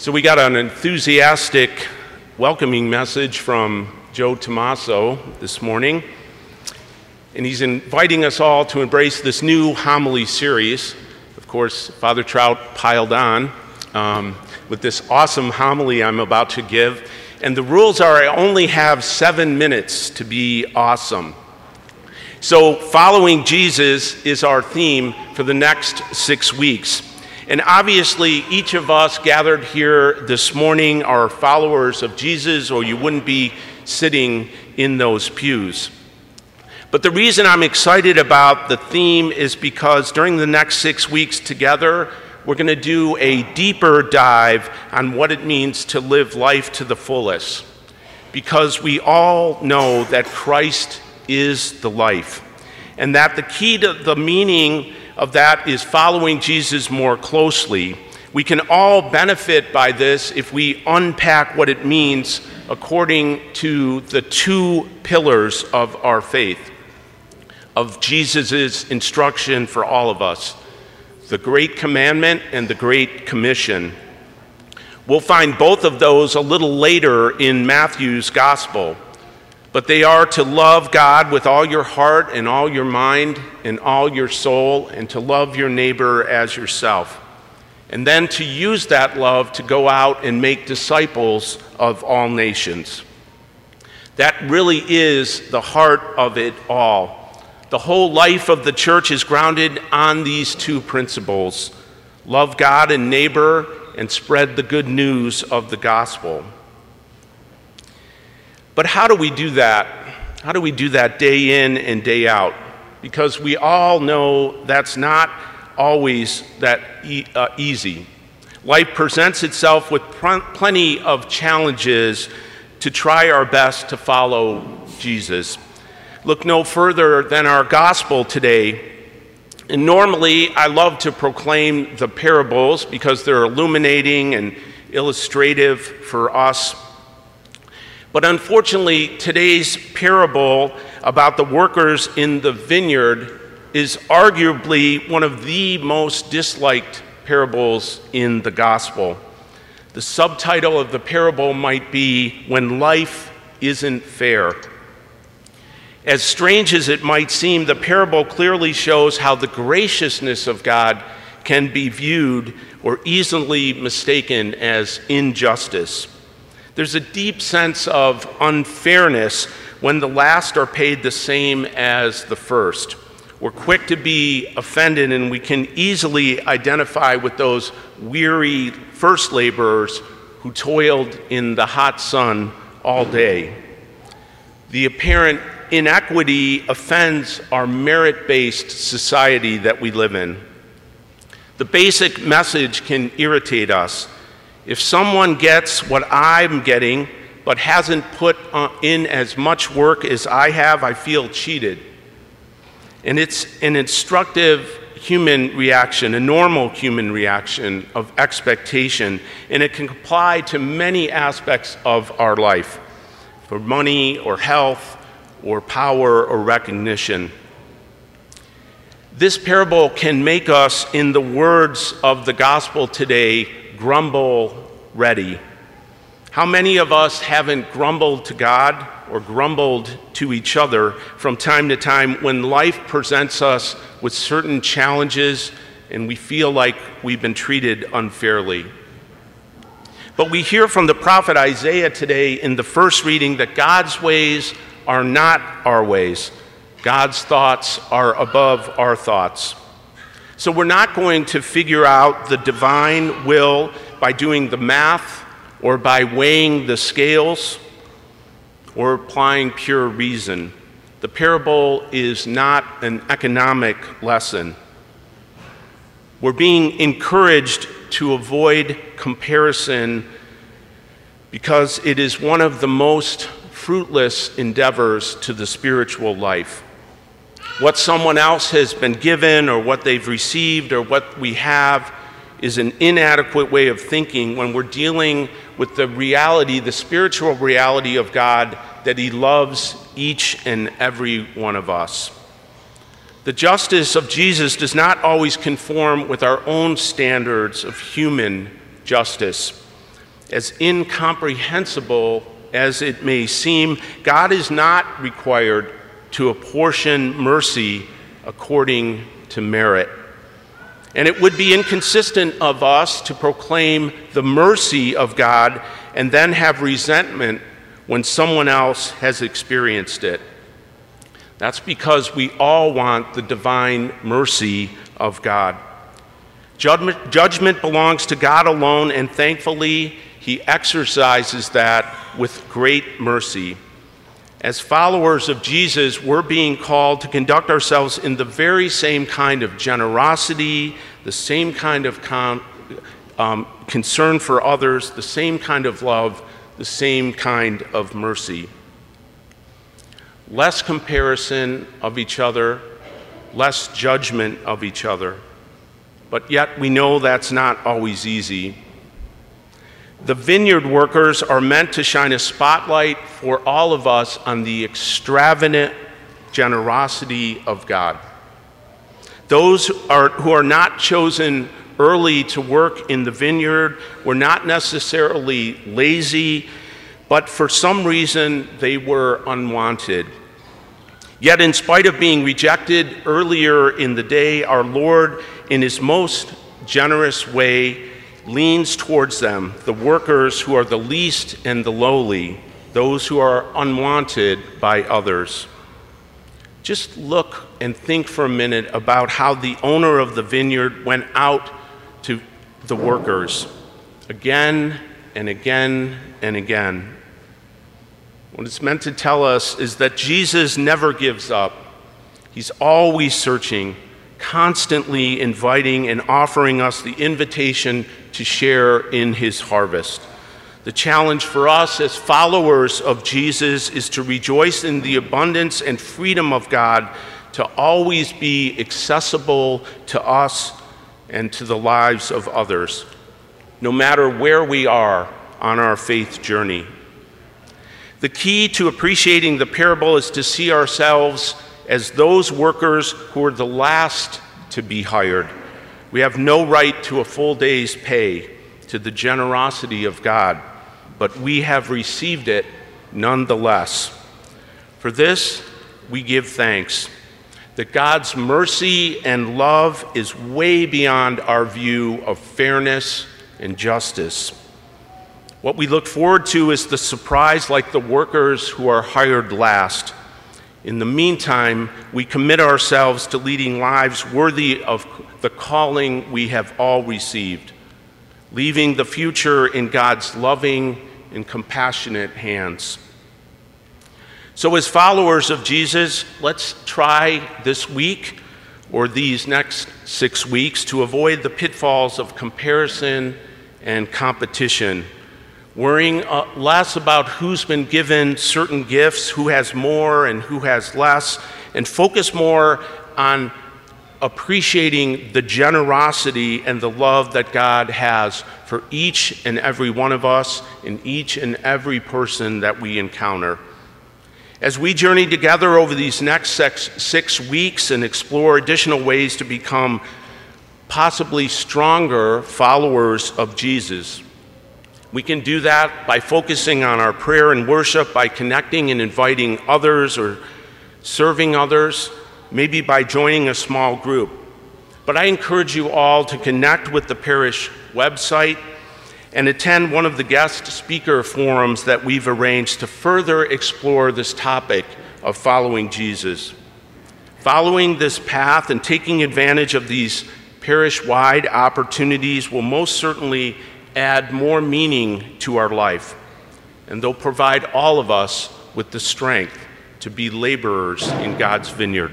So we got an enthusiastic welcoming message from Joe Tomaso this morning. And he's inviting us all to embrace this new homily series. Of course, Father Trout piled on um, with this awesome homily I'm about to give. And the rules are I only have seven minutes to be awesome. So, following Jesus is our theme for the next six weeks. And obviously, each of us gathered here this morning are followers of Jesus, or you wouldn't be sitting in those pews. But the reason I'm excited about the theme is because during the next six weeks together, we're going to do a deeper dive on what it means to live life to the fullest. Because we all know that Christ is the life, and that the key to the meaning of that is following Jesus more closely. We can all benefit by this if we unpack what it means according to the two pillars of our faith, of Jesus' instruction for all of us the Great Commandment and the Great Commission. We'll find both of those a little later in Matthew's Gospel. But they are to love God with all your heart and all your mind and all your soul, and to love your neighbor as yourself. And then to use that love to go out and make disciples of all nations. That really is the heart of it all. The whole life of the church is grounded on these two principles love God and neighbor, and spread the good news of the gospel. But how do we do that? How do we do that day in and day out? Because we all know that's not always that e- uh, easy. Life presents itself with pr- plenty of challenges to try our best to follow Jesus. Look no further than our gospel today. And normally, I love to proclaim the parables because they're illuminating and illustrative for us but unfortunately, today's parable about the workers in the vineyard is arguably one of the most disliked parables in the gospel. The subtitle of the parable might be When Life Isn't Fair. As strange as it might seem, the parable clearly shows how the graciousness of God can be viewed or easily mistaken as injustice. There's a deep sense of unfairness when the last are paid the same as the first. We're quick to be offended, and we can easily identify with those weary first laborers who toiled in the hot sun all day. The apparent inequity offends our merit based society that we live in. The basic message can irritate us if someone gets what I'm getting but hasn't put uh, in as much work as I have, I feel cheated. And it's an instructive human reaction, a normal human reaction of expectation, and it can apply to many aspects of our life for money or health or power or recognition. This parable can make us, in the words of the gospel today, grumble ready. How many of us haven't grumbled to God or grumbled to each other from time to time when life presents us with certain challenges and we feel like we've been treated unfairly? But we hear from the prophet Isaiah today in the first reading that God's ways are not our ways. God's thoughts are above our thoughts. So we're not going to figure out the divine will by doing the math or by weighing the scales or applying pure reason. The parable is not an economic lesson. We're being encouraged to avoid comparison because it is one of the most fruitless endeavors to the spiritual life what someone else has been given or what they've received or what we have is an inadequate way of thinking when we're dealing with the reality, the spiritual reality of God, that He loves each and every one of us. The justice of Jesus does not always conform with our own standards of human justice. as incomprehensible as it may seem, God is not required to apportion mercy according to merit. And it would be inconsistent of us to proclaim the mercy of God and then have resentment when someone else has experienced it. That's because we all want the divine mercy of God. Judgment, judgment belongs to God alone, and thankfully, He exercises that with great mercy. As followers of Jesus, we're being called to conduct ourselves in the very same kind of generosity, the same kind of con- um, concern for others, the same kind of love, the same kind of mercy. Less comparison of each other, less judgment of each other. But yet we know that's not always easy. The vineyard workers are meant to shine a spotlight for all of us on the extravagant generosity of God. Those are, who are not chosen early to work in the vineyard were not necessarily lazy, but for some reason they were unwanted. Yet, in spite of being rejected earlier in the day, our Lord, in his most generous way, leans towards them, the workers who are the least and the lowly, those who are unwanted by others. Just look and think for a minute about how the owner of the vineyard went out to the workers again and again and again. What it's meant to tell us is that Jesus never gives up. He's always searching, constantly inviting and offering us the invitation to share in his harvest. The challenge for us as followers of Jesus is to rejoice in the abundance and freedom of God, to always be accessible to us and to the lives of others, no matter where we are on our faith journey. The key to appreciating the parable is to see ourselves as those workers who are the last to be hired. We have no right to a full day's pay, to the generosity of God, but we have received it nonetheless. For this, we give thanks that God's mercy and love is way beyond our view of fairness and justice. What we look forward to is the surprise, like the workers who are hired last. In the meantime, we commit ourselves to leading lives worthy of the calling we have all received, leaving the future in God's loving and compassionate hands. So, as followers of Jesus, let's try this week or these next six weeks to avoid the pitfalls of comparison and competition worrying uh, less about who's been given certain gifts, who has more and who has less, and focus more on appreciating the generosity and the love that God has for each and every one of us and each and every person that we encounter. As we journey together over these next six, six weeks and explore additional ways to become possibly stronger followers of Jesus, we can do that by focusing on our prayer and worship, by connecting and inviting others or serving others, maybe by joining a small group. But I encourage you all to connect with the parish website and attend one of the guest speaker forums that we've arranged to further explore this topic of following Jesus. Following this path and taking advantage of these parish wide opportunities will most certainly add more meaning to our life, and they'll provide all of us with the strength to be laborers in God's vineyard.